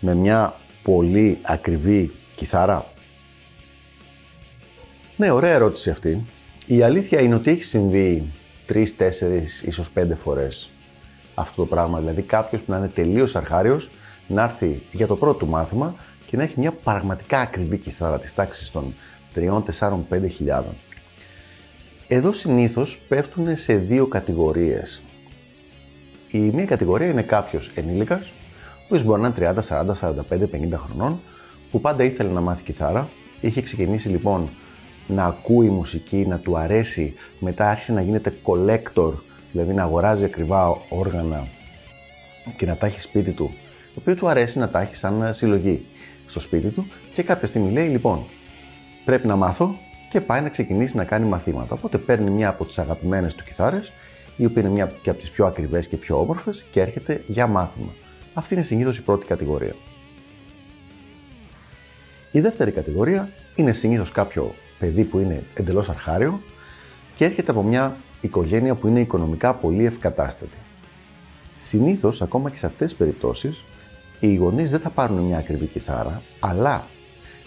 Με μια πολύ ακριβή κιθάρα; Ναι, ωραία ερώτηση αυτή. Η αλήθεια είναι ότι έχει συμβεί 3, 4, ίσως 5 φορές αυτό το πράγμα. Δηλαδή κάποιος που να είναι τελείως αρχάριος να έρθει για το πρώτο του μάθημα και να έχει μια πραγματικά ακριβή κιθάρα της τάξης των 3, 4, 5 χιλιάδων. Εδώ συνήθως πέφτουν σε δύο κατηγορίες. Η μία κατηγορία είναι κάποιος ενήλικας, ο οποίος μπορεί να είναι 30, 40, 45, 50 χρονών, που πάντα ήθελε να μάθει κιθάρα. Είχε ξεκινήσει λοιπόν να ακούει μουσική, να του αρέσει, μετά άρχισε να γίνεται collector, δηλαδή να αγοράζει ακριβά όργανα και να τα έχει σπίτι του, το οποίο του αρέσει να τα έχει σαν συλλογή στο σπίτι του και κάποια στιγμή λέει λοιπόν πρέπει να μάθω και πάει να ξεκινήσει να κάνει μαθήματα. Οπότε παίρνει μια από τις αγαπημένες του κιθάρες, η οποία είναι μια και από τις πιο ακριβές και πιο όμορφες και έρχεται για μάθημα. Αυτή είναι συνήθως η πρώτη κατηγορία. Η δεύτερη κατηγορία είναι συνήθως κάποιο παιδί που είναι εντελώς αρχάριο και έρχεται από μια οικογένεια που είναι οικονομικά πολύ ευκατάστατη. Συνήθως, ακόμα και σε αυτές τις περιπτώσεις, οι γονείς δεν θα πάρουν μια ακριβή κιθάρα, αλλά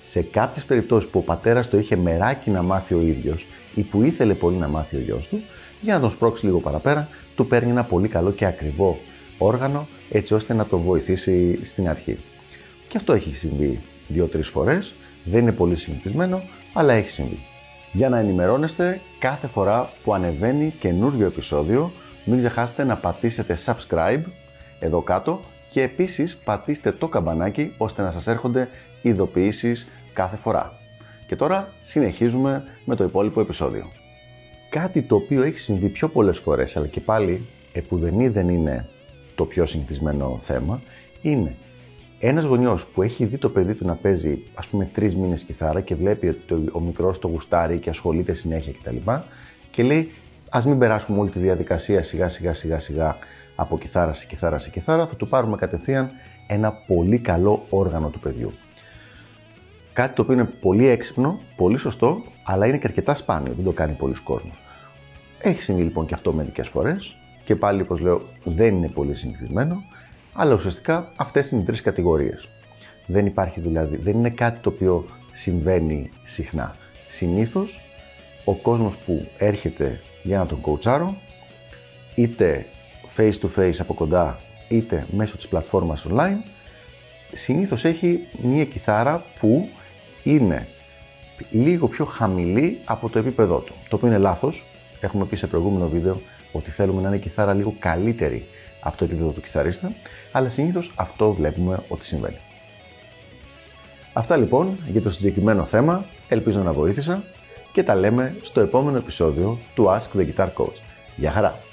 σε κάποιες περιπτώσεις που ο πατέρας το είχε μεράκι να μάθει ο ίδιος ή που ήθελε πολύ να μάθει ο γιος του, για να τον σπρώξει λίγο παραπέρα, του παίρνει ένα πολύ καλό και ακριβό όργανο έτσι ώστε να το βοηθήσει στην αρχή. Και αυτό έχει συμβεί δύο-τρεις φορές. Δεν είναι πολύ συνηθισμένο, αλλά έχει συμβεί. Για να ενημερώνεστε κάθε φορά που ανεβαίνει καινούριο επεισόδιο, μην ξεχάσετε να πατήσετε subscribe εδώ κάτω και επίσης πατήστε το καμπανάκι ώστε να σας έρχονται ειδοποιήσεις κάθε φορά. Και τώρα συνεχίζουμε με το υπόλοιπο επεισόδιο. Κάτι το οποίο έχει συμβεί πιο πολλές φορές, αλλά και πάλι επουδενή δεν είναι το πιο συνηθισμένο θέμα, είναι ένας γονιός που έχει δει το παιδί του να παίζει ας πούμε τρεις μήνες κιθάρα και βλέπει ότι ο μικρός το γουστάρει και ασχολείται συνέχεια κτλ. Και λέει ας μην περάσουμε όλη τη διαδικασία σιγά σιγά σιγά σιγά από κιθάρα σε κιθάρα σε κιθάρα, θα του πάρουμε κατευθείαν ένα πολύ καλό όργανο του παιδιού. Κάτι το οποίο είναι πολύ έξυπνο, πολύ σωστό, αλλά είναι και αρκετά σπάνιο, δεν το κάνει πολλοί κόσμος. Έχει συμβεί λοιπόν και αυτό μερικές φορές και πάλι, όπως λέω, δεν είναι πολύ συνηθισμένο, αλλά ουσιαστικά αυτές είναι οι τρεις κατηγορίες. Δεν υπάρχει δηλαδή, δεν είναι κάτι το οποίο συμβαίνει συχνά. Συνήθως, ο κόσμος που έρχεται για να τον κοουτσάρω, είτε face to face από κοντά, είτε μέσω της πλατφόρμας online, συνήθως έχει μία κιθάρα που είναι λίγο πιο χαμηλή από το επίπεδό του. Το οποίο είναι λάθος, έχουμε πει σε προηγούμενο βίντεο ότι θέλουμε να είναι η κιθάρα λίγο καλύτερη από το επίπεδο του κιθαρίστα, αλλά συνήθως αυτό βλέπουμε ότι συμβαίνει. Αυτά λοιπόν για το συγκεκριμένο θέμα, ελπίζω να βοήθησα και τα λέμε στο επόμενο επεισόδιο του Ask the Guitar Coach. Γεια χαρά!